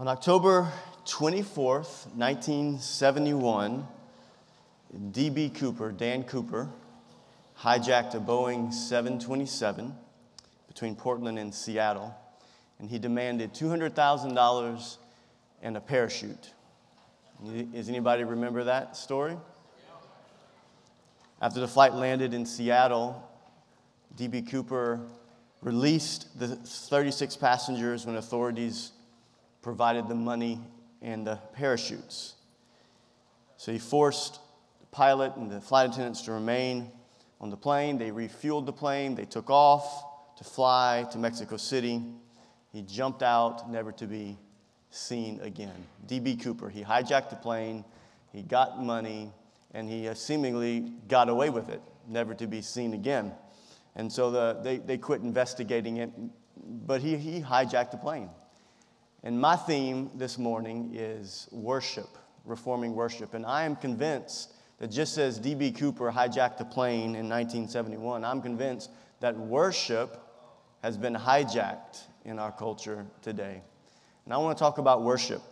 On October 24th, 1971, D.B. Cooper, Dan Cooper, hijacked a Boeing 727 between Portland and Seattle, and he demanded $200,000 and a parachute. Does anybody remember that story? After the flight landed in Seattle, D.B. Cooper released the 36 passengers when authorities provided the money and the parachutes. So he forced the pilot and the flight attendants to remain on the plane. They refueled the plane. They took off to fly to Mexico City. He jumped out, never to be seen again. D.B. Cooper, he hijacked the plane, he got money, and he uh, seemingly got away with it, never to be seen again. And so the, they, they quit investigating it, but he, he hijacked the plane. And my theme this morning is worship, reforming worship. And I am convinced that just as D.B. Cooper hijacked the plane in 1971, I'm convinced that worship has been hijacked in our culture today. And I want to talk about worship.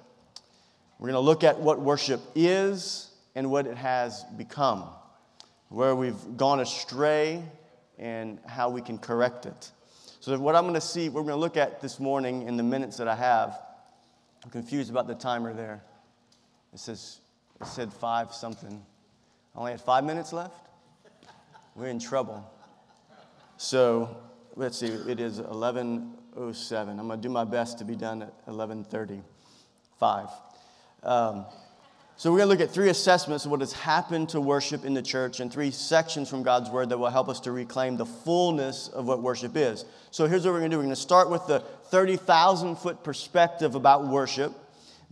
We're going to look at what worship is and what it has become, where we've gone astray and how we can correct it. So, what I'm going to see, we're going to look at this morning in the minutes that I have. I'm confused about the timer there. It says it said five something. I only had five minutes left. We're in trouble. So let's see. It is 11:07. I'm going to do my best to be done at 11:35. Um, so, we're going to look at three assessments of what has happened to worship in the church and three sections from God's Word that will help us to reclaim the fullness of what worship is. So, here's what we're going to do we're going to start with the 30,000 foot perspective about worship.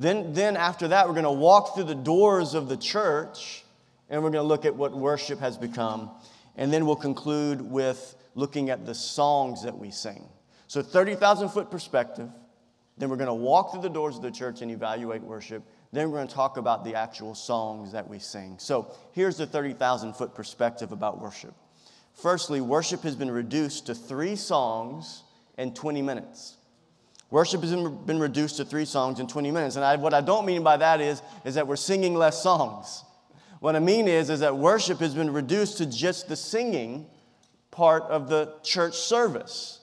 Then, then, after that, we're going to walk through the doors of the church and we're going to look at what worship has become. And then we'll conclude with looking at the songs that we sing. So, 30,000 foot perspective. Then we're going to walk through the doors of the church and evaluate worship. Then we're going to talk about the actual songs that we sing. So here's the 30,000 foot perspective about worship. Firstly, worship has been reduced to three songs and 20 minutes. Worship has been reduced to three songs in 20 minutes. And I, what I don't mean by that is, is that we're singing less songs. What I mean is, is that worship has been reduced to just the singing part of the church service.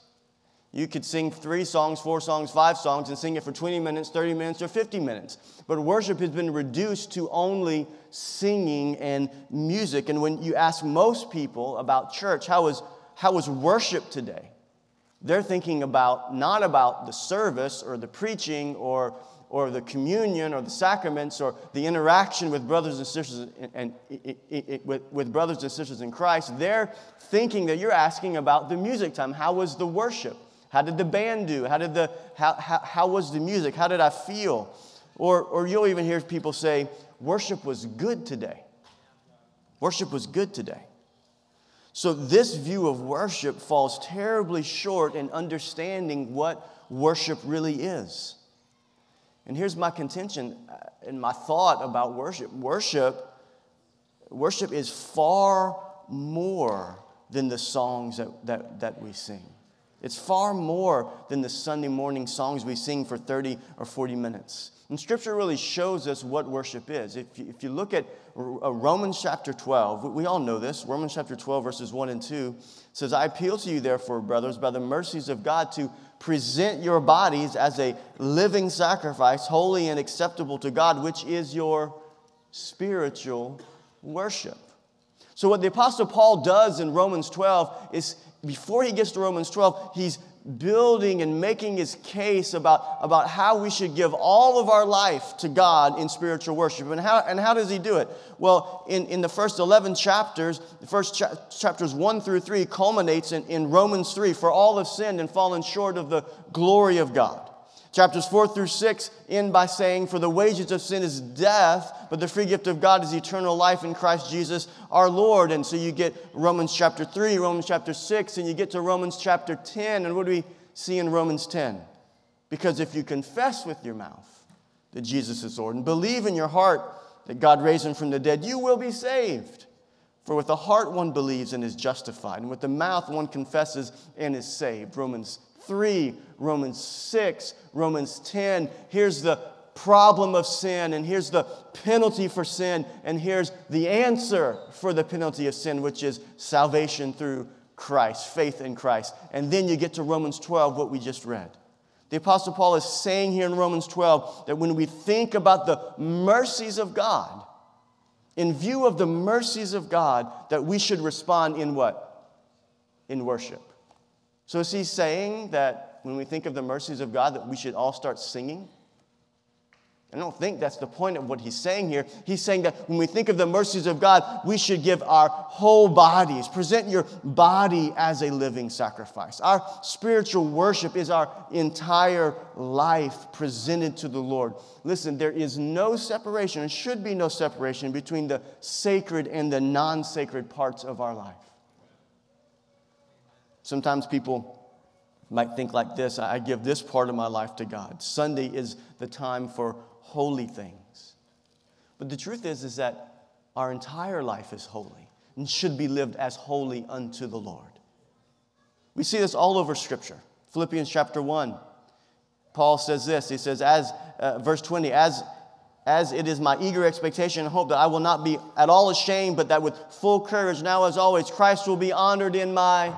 You could sing three songs, four songs, five songs, and sing it for 20 minutes, 30 minutes, or 50 minutes. But worship has been reduced to only singing and music. And when you ask most people about church, how was, how was worship today? They're thinking about not about the service or the preaching or, or the communion or the sacraments or the interaction with brothers and sisters and, and with, with brothers and sisters in Christ. They're thinking that you're asking about the music time. How was the worship? How did the band do? How, did the, how, how, how was the music? How did I feel? Or, or you'll even hear people say, worship was good today. Worship was good today. So, this view of worship falls terribly short in understanding what worship really is. And here's my contention uh, and my thought about worship worship, worship is far more than the songs that, that, that we sing. It's far more than the Sunday morning songs we sing for 30 or 40 minutes. And Scripture really shows us what worship is. If you, if you look at uh, Romans chapter 12, we all know this. Romans chapter 12, verses 1 and 2 says, I appeal to you, therefore, brothers, by the mercies of God, to present your bodies as a living sacrifice, holy and acceptable to God, which is your spiritual worship. So, what the Apostle Paul does in Romans 12 is before he gets to Romans 12, he's building and making his case about, about how we should give all of our life to God in spiritual worship. And how, and how does he do it? Well, in, in the first 11 chapters, the first cha- chapters 1 through 3 culminates in, in Romans 3 For all have sinned and fallen short of the glory of God. Chapters 4 through 6 end by saying, For the wages of sin is death, but the free gift of God is eternal life in Christ Jesus our Lord. And so you get Romans chapter 3, Romans chapter 6, and you get to Romans chapter 10. And what do we see in Romans 10? Because if you confess with your mouth that Jesus is Lord and believe in your heart that God raised him from the dead, you will be saved. For with the heart one believes and is justified, and with the mouth one confesses and is saved. Romans 3, Romans 6, Romans 10. Here's the problem of sin, and here's the penalty for sin, and here's the answer for the penalty of sin, which is salvation through Christ, faith in Christ. And then you get to Romans 12, what we just read. The Apostle Paul is saying here in Romans 12 that when we think about the mercies of God, in view of the mercies of God, that we should respond in what? In worship. So is he saying that when we think of the mercies of God, that we should all start singing? I don't think that's the point of what he's saying here. He's saying that when we think of the mercies of God, we should give our whole bodies, present your body as a living sacrifice. Our spiritual worship is our entire life presented to the Lord. Listen, there is no separation, and should be no separation between the sacred and the non sacred parts of our life. Sometimes people might think like this I give this part of my life to God. Sunday is the time for holy things. But the truth is, is that our entire life is holy and should be lived as holy unto the Lord. We see this all over Scripture. Philippians chapter 1, Paul says this. He says, as, uh, verse 20, as, as it is my eager expectation and hope that I will not be at all ashamed, but that with full courage, now as always, Christ will be honored in my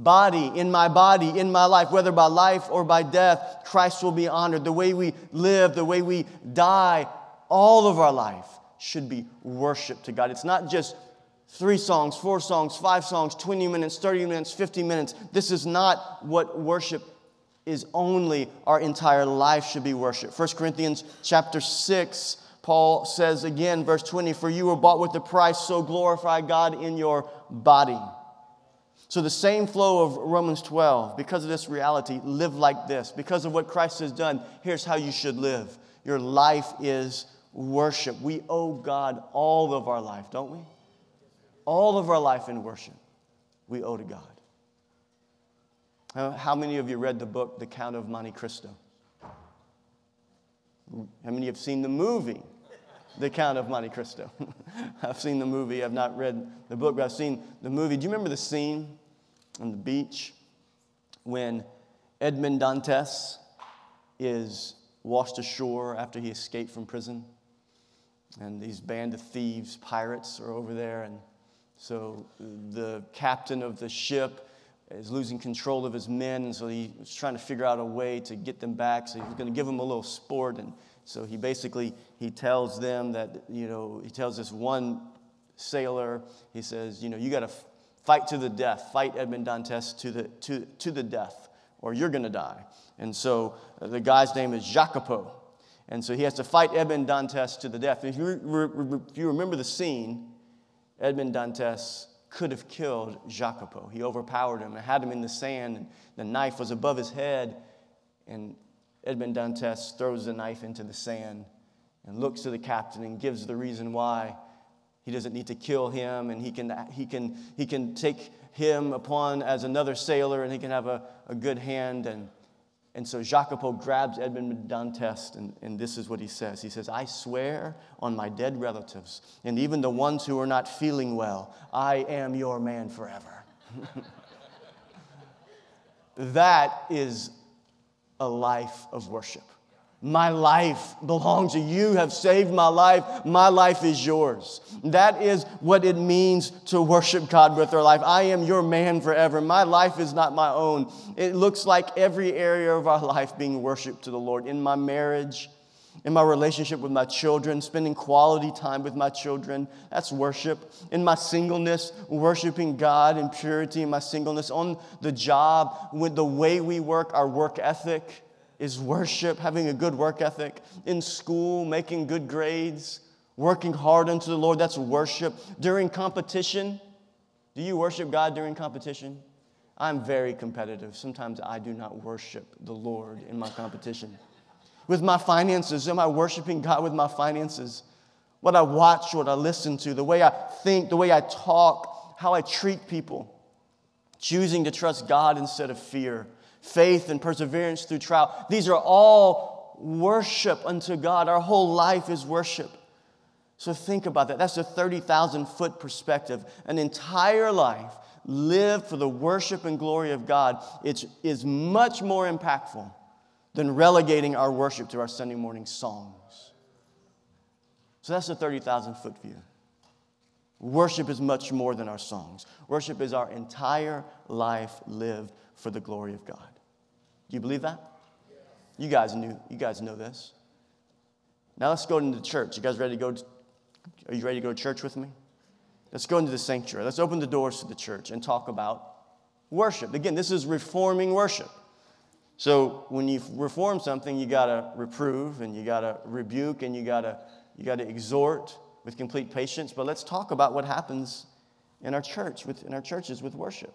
body, in my body, in my life, whether by life or by death, Christ will be honored. The way we live, the way we die, all of our life should be worship to God. It's not just three songs, four songs, five songs, 20 minutes, 30 minutes, 50 minutes. This is not what worship is only. Our entire life should be worship. 1 Corinthians chapter 6, Paul says again, verse 20, For you were bought with a price, so glorify God in your body. So, the same flow of Romans 12, because of this reality, live like this. Because of what Christ has done, here's how you should live. Your life is worship. We owe God all of our life, don't we? All of our life in worship, we owe to God. How many of you read the book, The Count of Monte Cristo? How many have seen the movie, The Count of Monte Cristo? I've seen the movie, I've not read the book, but I've seen the movie. Do you remember the scene on the beach when Edmond Dantes is washed ashore after he escaped from prison. And these band of thieves, pirates, are over there. And so the captain of the ship is losing control of his men. And so he's trying to figure out a way to get them back. So he's going to give them a little sport. And so he basically, he tells them that, you know, he tells this one sailor, he says, you know, you got to Fight to the death. Fight Edmond Dantes to the, to, to the death, or you're going to die. And so uh, the guy's name is Jacopo. And so he has to fight Edmond Dantes to the death. If you, if you remember the scene, Edmond Dantes could have killed Jacopo. He overpowered him and had him in the sand. And the knife was above his head. And Edmond Dantes throws the knife into the sand and looks to the captain and gives the reason why he doesn't need to kill him, and he can, he can, he can take him upon as another sailor, and he can have a, a good hand. And, and so Jacopo grabs Edmond Dantes, and, and this is what he says. He says, I swear on my dead relatives, and even the ones who are not feeling well, I am your man forever. that is a life of worship. My life belongs to you. You have saved my life. My life is yours. That is what it means to worship God with our life. I am your man forever. My life is not my own. It looks like every area of our life being worshiped to the Lord. In my marriage, in my relationship with my children, spending quality time with my children, that's worship. In my singleness, worshiping God in purity in my singleness. On the job, with the way we work, our work ethic is worship, having a good work ethic. In school, making good grades, working hard unto the Lord, that's worship. During competition, do you worship God during competition? I'm very competitive. Sometimes I do not worship the Lord in my competition. With my finances, am I worshiping God with my finances? What I watch, what I listen to, the way I think, the way I talk, how I treat people. Choosing to trust God instead of fear faith and perseverance through trial. These are all worship unto God. Our whole life is worship. So think about that. That's a 30,000 foot perspective. An entire life lived for the worship and glory of God, it is much more impactful than relegating our worship to our Sunday morning songs. So that's the 30,000 foot view. Worship is much more than our songs. Worship is our entire life lived for the glory of God. Do you believe that? You guys knew, you guys know this. Now let's go into the church. You guys ready to go? To, are you ready to go to church with me? Let's go into the sanctuary. Let's open the doors to the church and talk about worship. Again, this is reforming worship. So when you reform something, you got to reprove and you got to rebuke and you got to you got to exhort with complete patience. But let's talk about what happens in our church, with, in our churches with worship.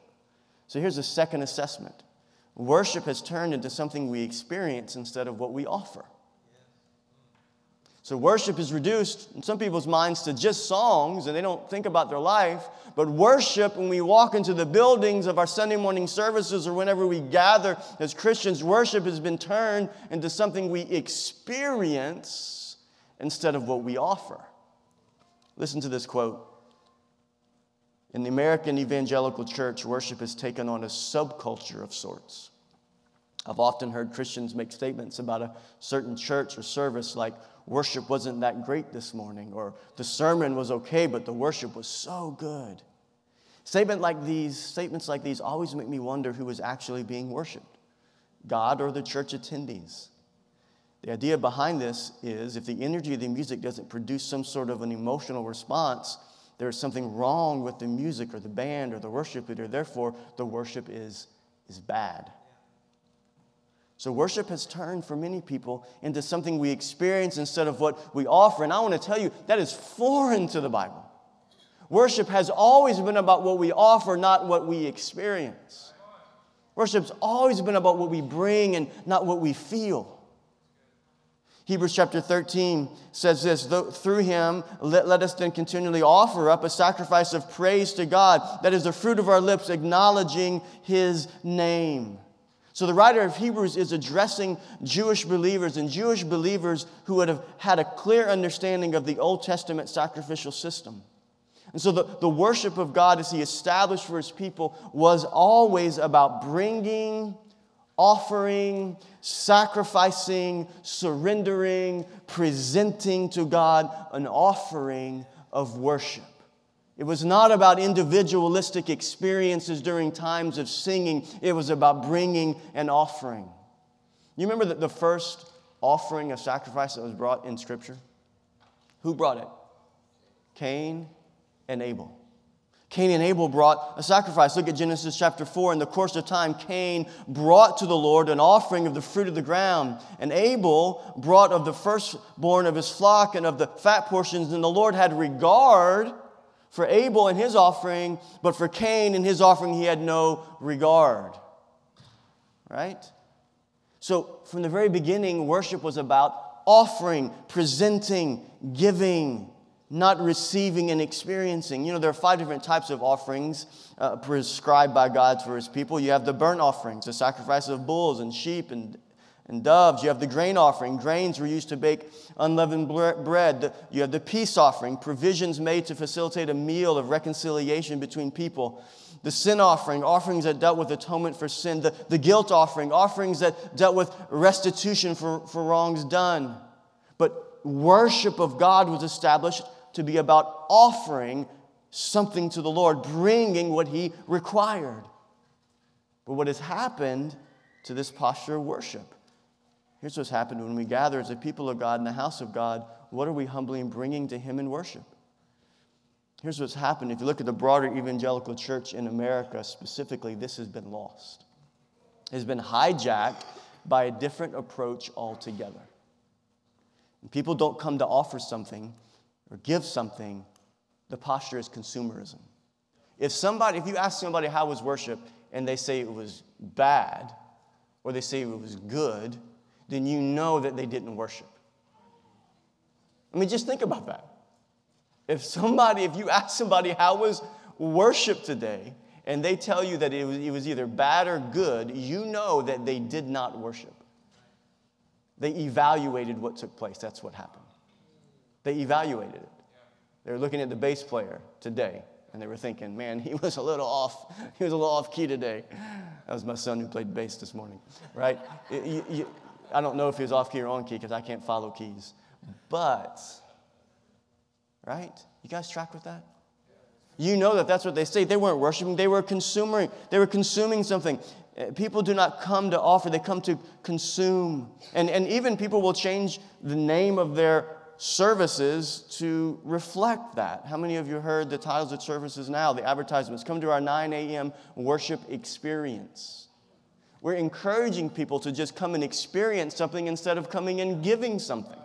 So here's a second assessment. Worship has turned into something we experience instead of what we offer. So worship is reduced in some people's minds to just songs and they don't think about their life. But worship, when we walk into the buildings of our Sunday morning services or whenever we gather as Christians, worship has been turned into something we experience instead of what we offer. Listen to this quote. In the American evangelical church, worship has taken on a subculture of sorts. I've often heard Christians make statements about a certain church or service like, worship wasn't that great this morning, or the sermon was okay, but the worship was so good. Statement like these, statements like these always make me wonder who is actually being worshiped, God or the church attendees. The idea behind this is if the energy of the music doesn't produce some sort of an emotional response, there's something wrong with the music or the band or the worship leader. Therefore, the worship is, is bad. So, worship has turned for many people into something we experience instead of what we offer. And I want to tell you, that is foreign to the Bible. Worship has always been about what we offer, not what we experience. Worship's always been about what we bring and not what we feel. Hebrews chapter 13 says this through him, let, let us then continually offer up a sacrifice of praise to God. That is the fruit of our lips, acknowledging his name. So the writer of Hebrews is addressing Jewish believers and Jewish believers who would have had a clear understanding of the Old Testament sacrificial system. And so the, the worship of God as he established for his people was always about bringing, offering, sacrificing, surrendering, presenting to God an offering of worship. It was not about individualistic experiences during times of singing, it was about bringing an offering. You remember that the first offering of sacrifice that was brought in Scripture? Who brought it? Cain and Abel. Cain and Abel brought a sacrifice. Look at Genesis chapter 4. In the course of time, Cain brought to the Lord an offering of the fruit of the ground, and Abel brought of the firstborn of his flock and of the fat portions. And the Lord had regard for Abel and his offering, but for Cain and his offering, he had no regard. Right? So, from the very beginning, worship was about offering, presenting, giving, not receiving and experiencing. You know, there are five different types of offerings uh, prescribed by God for his people. You have the burnt offerings, the sacrifice of bulls and sheep and and doves. You have the grain offering. Grains were used to bake unleavened bread. You have the peace offering, provisions made to facilitate a meal of reconciliation between people. The sin offering, offerings that dealt with atonement for sin. The, the guilt offering, offerings that dealt with restitution for, for wrongs done. Worship of God was established to be about offering something to the Lord, bringing what He required. But what has happened to this posture of worship? Here's what's happened when we gather as a people of God in the house of God. What are we humbly bringing to Him in worship? Here's what's happened. If you look at the broader evangelical church in America specifically, this has been lost. It has been hijacked by a different approach altogether. People don't come to offer something or give something, the posture is consumerism. If somebody, if you ask somebody how was worship and they say it was bad or they say it was good, then you know that they didn't worship. I mean, just think about that. If somebody, if you ask somebody how was worship today, and they tell you that it was, it was either bad or good, you know that they did not worship. They evaluated what took place. That's what happened. They evaluated it. They were looking at the bass player today And they were thinking, man, he was a little off. He was a little off key today. That was my son who played bass this morning, right? you, you, I don't know if he was off key or on key because I can't follow keys. But, right? You guys track with that? You know that that's what they say. They weren't worshiping, they were consuming. They were consuming something. Uh, people do not come to offer, they come to consume. And, and even people will change the name of their services to reflect that. How many of you heard the titles of services now, the advertisements? Come to our 9 a.m. worship experience. We're encouraging people to just come and experience something instead of coming and giving something,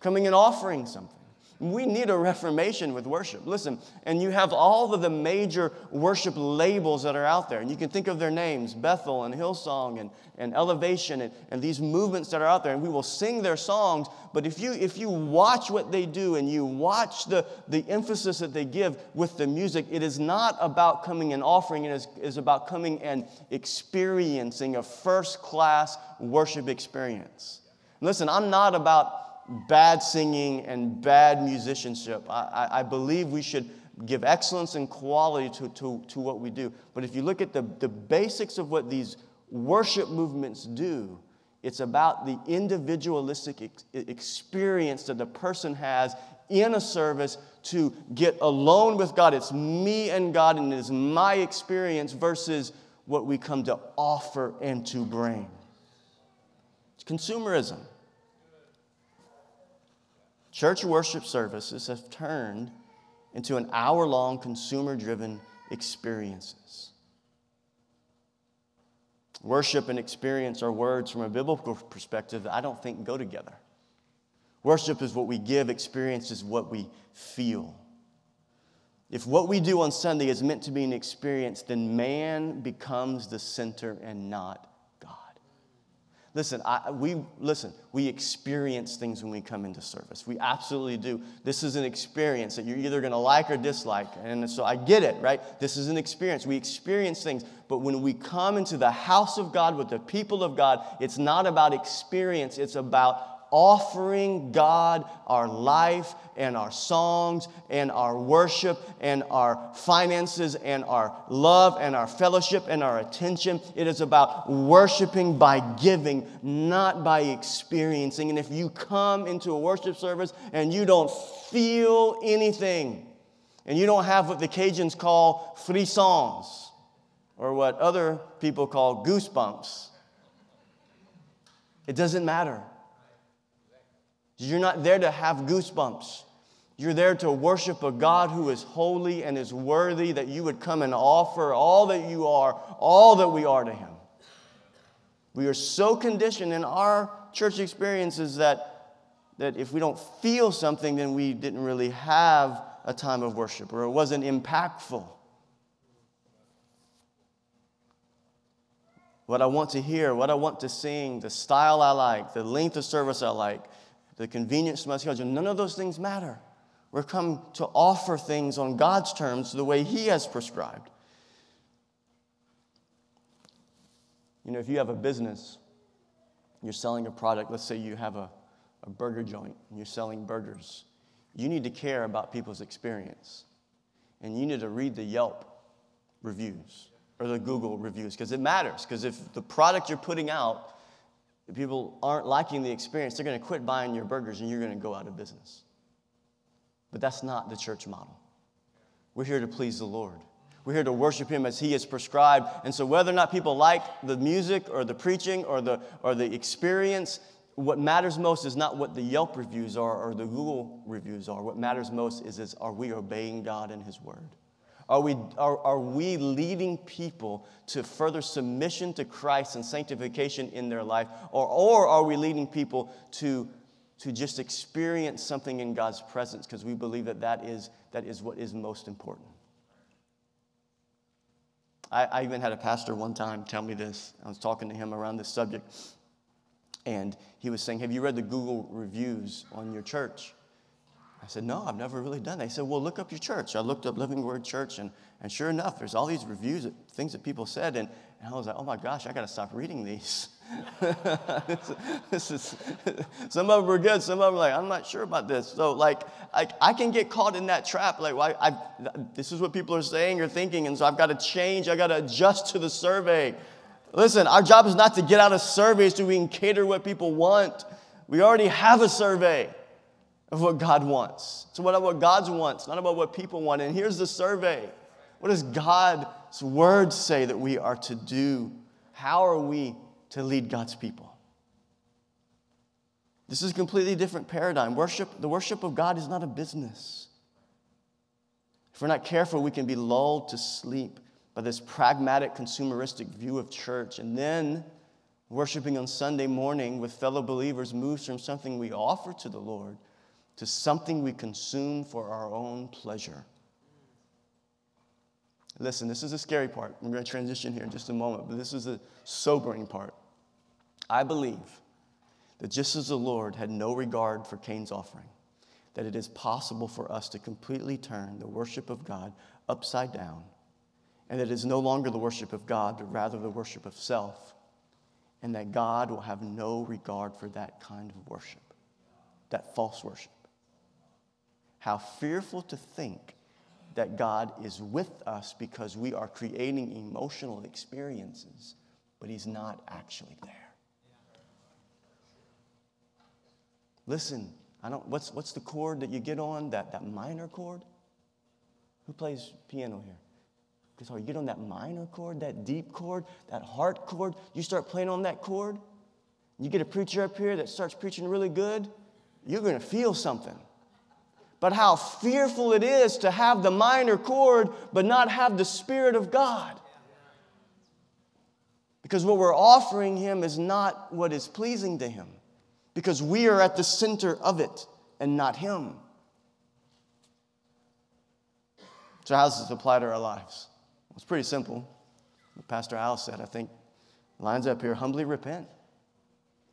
coming and offering something. We need a reformation with worship. Listen, and you have all of the major worship labels that are out there. And you can think of their names Bethel and Hillsong and, and Elevation and, and these movements that are out there. And we will sing their songs. But if you, if you watch what they do and you watch the, the emphasis that they give with the music, it is not about coming and offering, it is, is about coming and experiencing a first class worship experience. Listen, I'm not about bad singing and bad musicianship. I, I, believe we should give excellence and quality to, to, to what we do. But if you look at the, the basics of what these worship movements do, it's about the individualistic ex- experience that the person has in a service to get alone with God. It's me and God, and it is my experience versus what we come to offer and to bring. It's consumerism. Church worship services have turned into an hour long consumer driven experiences. Worship and experience are words from a biblical perspective that I don't think go together. Worship is what we give, experience is what we feel. If what we do on Sunday is meant to be an experience, then man becomes the center and not Listen, I, we listen. We experience things when we come into service. We absolutely do. This is an experience that you're either going to like or dislike, and so I get it, right? This is an experience. We experience things, but when we come into the house of God with the people of God, it's not about experience. It's about offering God our life and our songs and our worship and our finances and our love and our fellowship and our attention. It is about worshiping by giving, not by experiencing. And if you come into a worship service and you don't feel anything, and you don't have what the Cajuns call frissons, or what other people call goosebumps, it doesn't matter. You're not there to have goosebumps. You're there to worship a God who is holy and is worthy that you would come and offer all that you are, all that we are to Him. We are so conditioned in our church experiences that, that if we don't feel something, then we didn't really have a time of worship or it wasn't impactful. What I want to hear, what I want to sing, the style I like, the length of service I like, the convenience to my schedule, none of those things matter. We're come to offer things on God's terms the way He has prescribed. You know, if you have a business, you're selling a product, let's say you have a, a burger joint and you're selling burgers, you need to care about people's experience. And you need to read the Yelp reviews or the Google reviews because it matters. Because if the product you're putting out if people aren't liking the experience, they're going to quit buying your burgers and you're going to go out of business. But that's not the church model. We're here to please the Lord. We're here to worship Him as He has prescribed. And so, whether or not people like the music or the preaching or the, or the experience, what matters most is not what the Yelp reviews are or the Google reviews are. What matters most is, is are we obeying God and His Word? Are we, are, are we leading people to further submission to Christ and sanctification in their life? Or, or are we leading people to, to just experience something in God's presence because we believe that that is, that is what is most important? I, I even had a pastor one time tell me this. I was talking to him around this subject, and he was saying, Have you read the Google reviews on your church? I said, No, I've never really done that. He said, Well, look up your church. I looked up Living Word Church, and, and sure enough, there's all these reviews, of things that people said. And, and I was like, Oh my gosh, I got to stop reading these. this, this is, some of them are good, some of them are like, I'm not sure about this. So, like, I, I can get caught in that trap. Like, well, I, I, this is what people are saying or thinking, and so I've got to change, I've got to adjust to the survey. Listen, our job is not to get out of surveys so we can cater what people want. We already have a survey of what God wants. It's about what God wants, not about what people want. And here's the survey What does God's word say that we are to do? How are we to lead God's people? This is a completely different paradigm. Worship, the worship of God is not a business. If we're not careful, we can be lulled to sleep by this pragmatic, consumeristic view of church. And then worshiping on Sunday morning with fellow believers moves from something we offer to the Lord to something we consume for our own pleasure. Listen, this is the scary part. We're going to transition here in just a moment, but this is the sobering part. I believe that just as the Lord had no regard for Cain's offering, that it is possible for us to completely turn the worship of God upside down, and that it is no longer the worship of God, but rather the worship of self, and that God will have no regard for that kind of worship, that false worship. How fearful to think that God is with us because we are creating emotional experiences, but He's not actually there. Listen, I don't, what's, what's the chord that you get on? That, that minor chord? Who plays piano here? Guitar. You get on that minor chord, that deep chord, that heart chord. You start playing on that chord. You get a preacher up here that starts preaching really good. You're going to feel something but how fearful it is to have the minor chord but not have the Spirit of God. Because what we're offering Him is not what is pleasing to Him, because we are at the center of it and not Him. So, how does this apply to our lives? It's pretty simple. Pastor Al said, I think, lines up here humbly repent.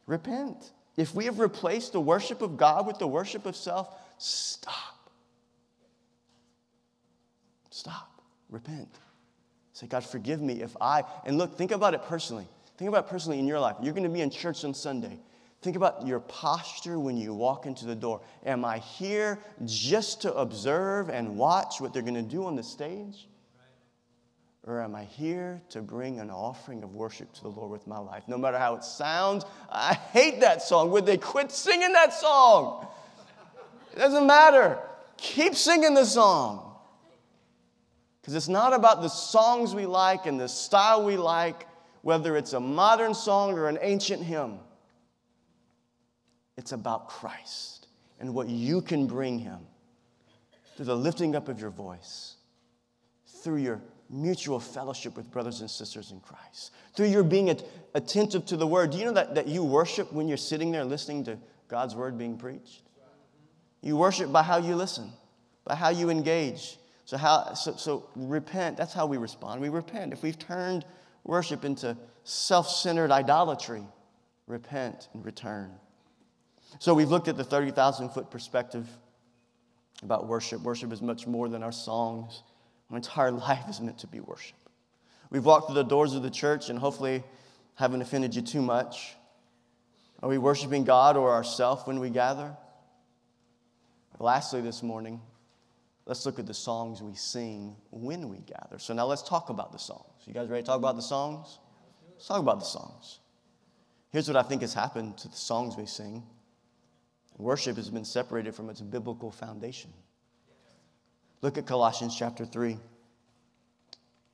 Repent. If we have replaced the worship of God with the worship of self, Stop. Stop. Repent. Say, God, forgive me if I, and look, think about it personally. Think about it personally in your life. You're going to be in church on Sunday. Think about your posture when you walk into the door. Am I here just to observe and watch what they're going to do on the stage? Or am I here to bring an offering of worship to the Lord with my life? No matter how it sounds, I hate that song. Would they quit singing that song? It doesn't matter. Keep singing the song. Because it's not about the songs we like and the style we like, whether it's a modern song or an ancient hymn. It's about Christ and what you can bring Him through the lifting up of your voice, through your mutual fellowship with brothers and sisters in Christ, through your being attentive to the Word. Do you know that, that you worship when you're sitting there listening to God's Word being preached? You worship by how you listen, by how you engage. So, how, so, so repent. That's how we respond. We repent. If we've turned worship into self centered idolatry, repent and return. So, we've looked at the 30,000 foot perspective about worship. Worship is much more than our songs, our entire life is meant to be worship. We've walked through the doors of the church and hopefully haven't offended you too much. Are we worshiping God or ourselves when we gather? Lastly, this morning, let's look at the songs we sing when we gather. So now let's talk about the songs. You guys ready to talk about the songs? Let's talk about the songs. Here's what I think has happened to the songs we sing worship has been separated from its biblical foundation. Look at Colossians chapter 3,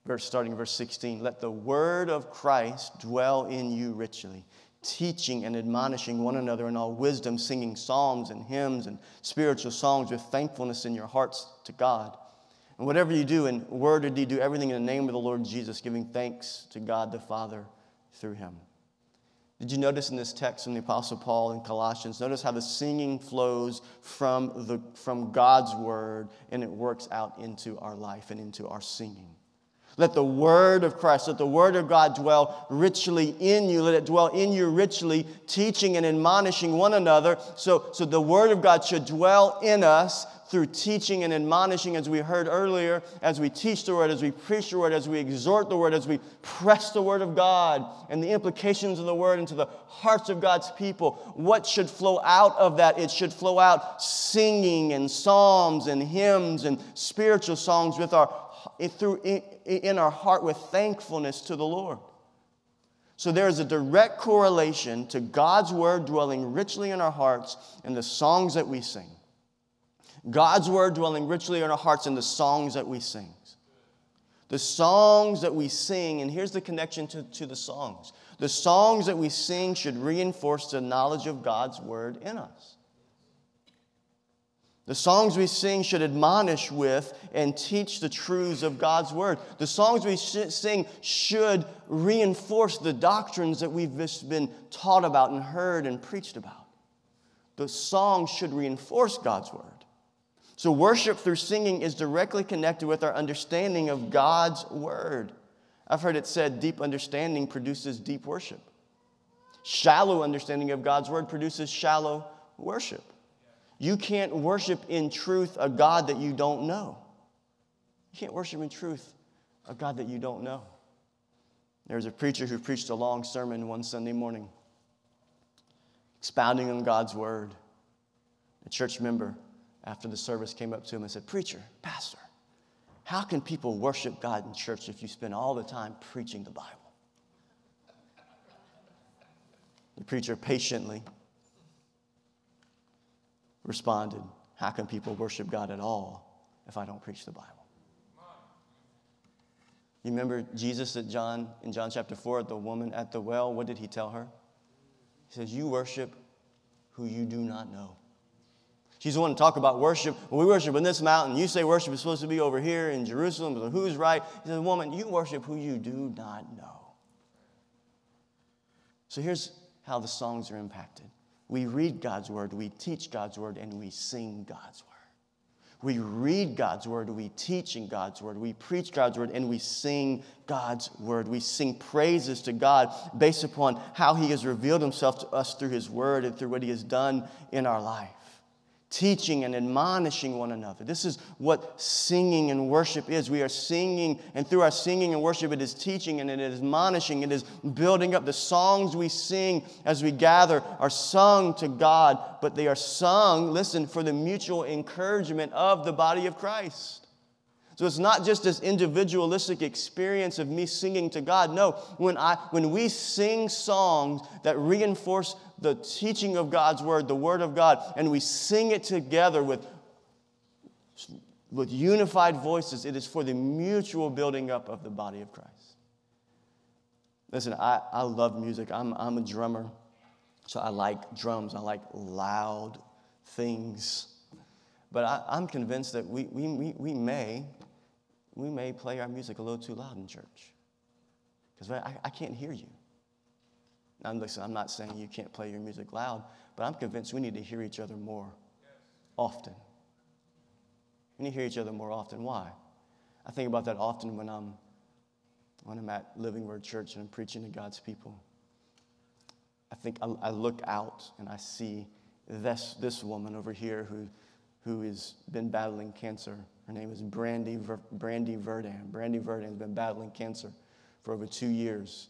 verse, starting verse 16. Let the word of Christ dwell in you richly teaching and admonishing one another in all wisdom, singing psalms and hymns and spiritual songs with thankfulness in your hearts to God. And whatever you do in word or deed, do everything in the name of the Lord Jesus, giving thanks to God the Father through him. Did you notice in this text from the Apostle Paul in Colossians? Notice how the singing flows from, the, from God's word and it works out into our life and into our singing. Let the word of Christ, let the word of God dwell richly in you. Let it dwell in you richly, teaching and admonishing one another. So, so the word of God should dwell in us through teaching and admonishing, as we heard earlier, as we teach the word, as we preach the word, as we exhort the word, as we press the word of God and the implications of the word into the hearts of God's people. What should flow out of that? It should flow out singing and psalms and hymns and spiritual songs with our through in our heart with thankfulness to the Lord. So there is a direct correlation to God's word dwelling richly in our hearts and the songs that we sing. God's word dwelling richly in our hearts and the songs that we sing. The songs that we sing, and here's the connection to, to the songs. The songs that we sing should reinforce the knowledge of God's word in us. The songs we sing should admonish with and teach the truths of God's word. The songs we sing should reinforce the doctrines that we've been taught about and heard and preached about. The songs should reinforce God's word. So, worship through singing is directly connected with our understanding of God's word. I've heard it said deep understanding produces deep worship. Shallow understanding of God's word produces shallow worship. You can't worship in truth a God that you don't know. You can't worship in truth a God that you don't know. There's a preacher who preached a long sermon one Sunday morning, expounding on God's word. A church member after the service came up to him and said, Preacher, Pastor, how can people worship God in church if you spend all the time preaching the Bible? The preacher patiently responded, How can people worship God at all if I don't preach the Bible? You remember Jesus at John in John chapter 4 at the woman at the well, what did he tell her? He says, You worship who you do not know. She's the one to talk about worship. When we worship in this mountain, you say worship is supposed to be over here in Jerusalem. So who's right? He says, Woman, you worship who you do not know. So here's how the songs are impacted we read God's word, we teach God's word, and we sing God's word. We read God's word, we teach in God's word, we preach God's word, and we sing God's word. We sing praises to God based upon how He has revealed Himself to us through His word and through what He has done in our life teaching and admonishing one another. This is what singing and worship is. We are singing, and through our singing and worship, it is teaching and it is admonishing. It is building up. The songs we sing as we gather are sung to God, but they are sung, listen, for the mutual encouragement of the body of Christ. So it's not just this individualistic experience of me singing to God. No, when, I, when we sing songs that reinforce the teaching of God's word, the word of God, and we sing it together with, with unified voices, it is for the mutual building up of the body of Christ. Listen, I, I love music. I'm, I'm a drummer, so I like drums. I like loud things. But I, I'm convinced that we, we, we, we may we may play our music a little too loud in church because I, I can't hear you. Now, listen, I'm not saying you can't play your music loud, but I'm convinced we need to hear each other more often. We need to hear each other more often. Why? I think about that often when I'm, when I'm at Living Word Church and I'm preaching to God's people. I think I, I look out and I see this, this woman over here who, who has been battling cancer her name is Brandy, Brandy Verdon. Brandy Verdon has been battling cancer for over two years.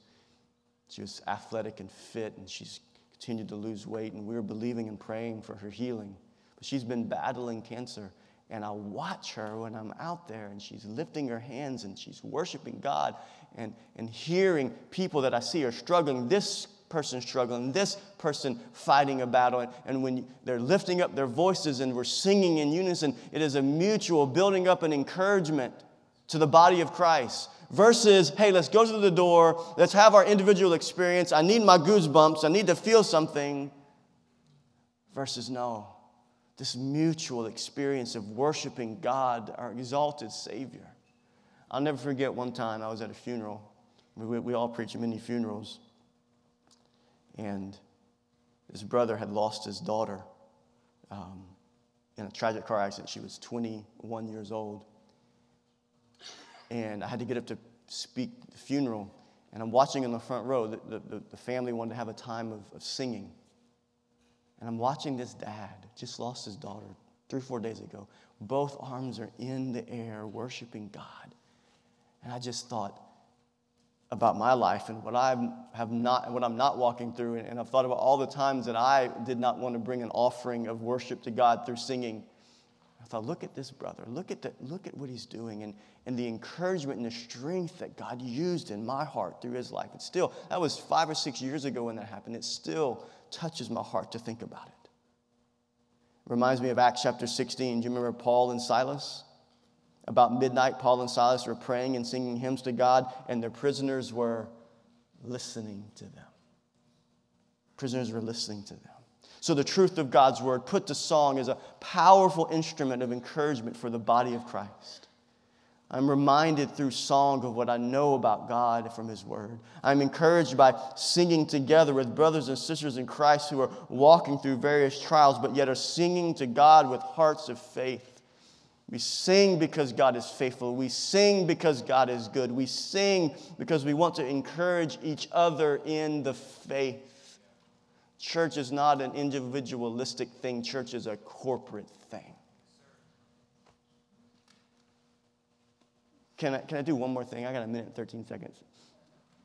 She was athletic and fit, and she's continued to lose weight, and we were believing and praying for her healing. But she's been battling cancer, and I watch her when I'm out there, and she's lifting her hands and she's worshiping God and, and hearing people that I see are struggling. This person struggling, this person fighting a battle. And, and when they're lifting up their voices and we're singing in unison, it is a mutual building up and encouragement to the body of Christ. Versus, hey, let's go to the door, let's have our individual experience. I need my goosebumps, I need to feel something. Versus, no, this mutual experience of worshiping God, our exalted Savior. I'll never forget one time I was at a funeral. We, we all preach many funerals. And his brother had lost his daughter um, in a tragic car accident. She was 21 years old. And I had to get up to speak the funeral, and I'm watching in the front row. The, the, the family wanted to have a time of, of singing. And I'm watching this dad, just lost his daughter three, or four days ago. Both arms are in the air worshiping God. And I just thought about my life and what I have not, what I'm not walking through. And I've thought about all the times that I did not want to bring an offering of worship to God through singing. I thought, look at this brother. Look at, the, look at what he's doing and, and the encouragement and the strength that God used in my heart through his life. It's still, that was five or six years ago when that happened. It still touches my heart to think about it. it reminds me of Acts chapter 16. Do you remember Paul and Silas? About midnight, Paul and Silas were praying and singing hymns to God, and the prisoners were listening to them. Prisoners were listening to them. So, the truth of God's word put to song is a powerful instrument of encouragement for the body of Christ. I'm reminded through song of what I know about God from His Word. I'm encouraged by singing together with brothers and sisters in Christ who are walking through various trials, but yet are singing to God with hearts of faith. We sing because God is faithful. We sing because God is good. We sing because we want to encourage each other in the faith. Church is not an individualistic thing, church is a corporate thing. Can I, can I do one more thing? I got a minute and 13 seconds.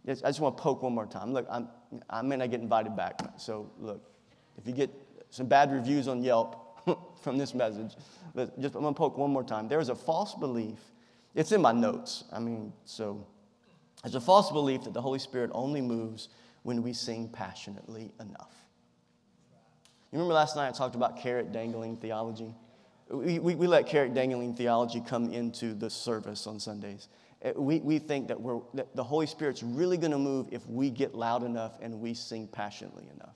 Yes, I just want to poke one more time. Look, I'm, I may not get invited back. So, look, if you get some bad reviews on Yelp from this message, just, I'm going to poke one more time. There is a false belief. It's in my notes. I mean, so there's a false belief that the Holy Spirit only moves when we sing passionately enough. You remember last night I talked about carrot dangling theology? We, we, we let carrot dangling theology come into the service on Sundays. Uh, we, we think that, we're, that the Holy Spirit's really going to move if we get loud enough and we sing passionately enough.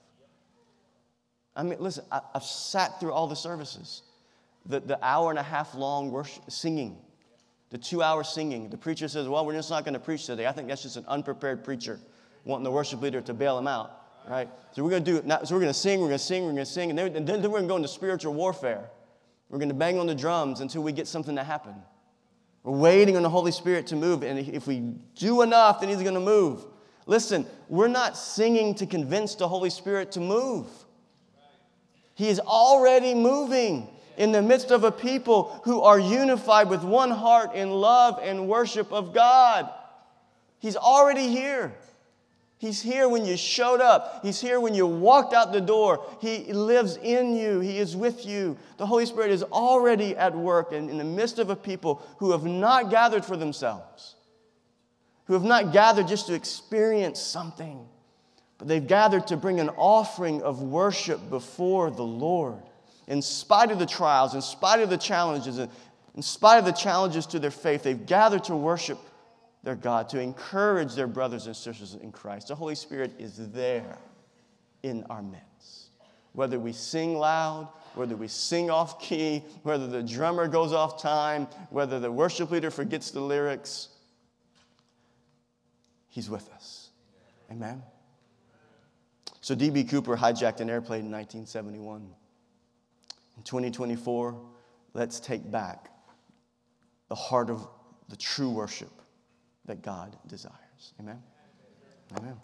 I mean, listen, I, have sat through all the services. The, the hour and a half long worship, singing, the two hour singing. The preacher says, Well, we're just not going to preach today. I think that's just an unprepared preacher wanting the worship leader to bail him out, right? So we're going to do it. So we're going to sing, we're going to sing, we're going to sing, and then, and then we're going to go into spiritual warfare. We're going to bang on the drums until we get something to happen. We're waiting on the Holy Spirit to move, and if we do enough, then He's going to move. Listen, we're not singing to convince the Holy Spirit to move. He is already moving in the midst of a people who are unified with one heart in love and worship of God. He's already here. He's here when you showed up. He's here when you walked out the door. He lives in you. He is with you. The Holy Spirit is already at work in, in the midst of a people who have not gathered for themselves, who have not gathered just to experience something, but they've gathered to bring an offering of worship before the Lord. In spite of the trials, in spite of the challenges, in spite of the challenges to their faith, they've gathered to worship their God, to encourage their brothers and sisters in Christ. The Holy Spirit is there in our midst. Whether we sing loud, whether we sing off key, whether the drummer goes off time, whether the worship leader forgets the lyrics, He's with us. Amen? So, D.B. Cooper hijacked an airplane in 1971. In 2024, let's take back the heart of the true worship that God desires. Amen? Amen.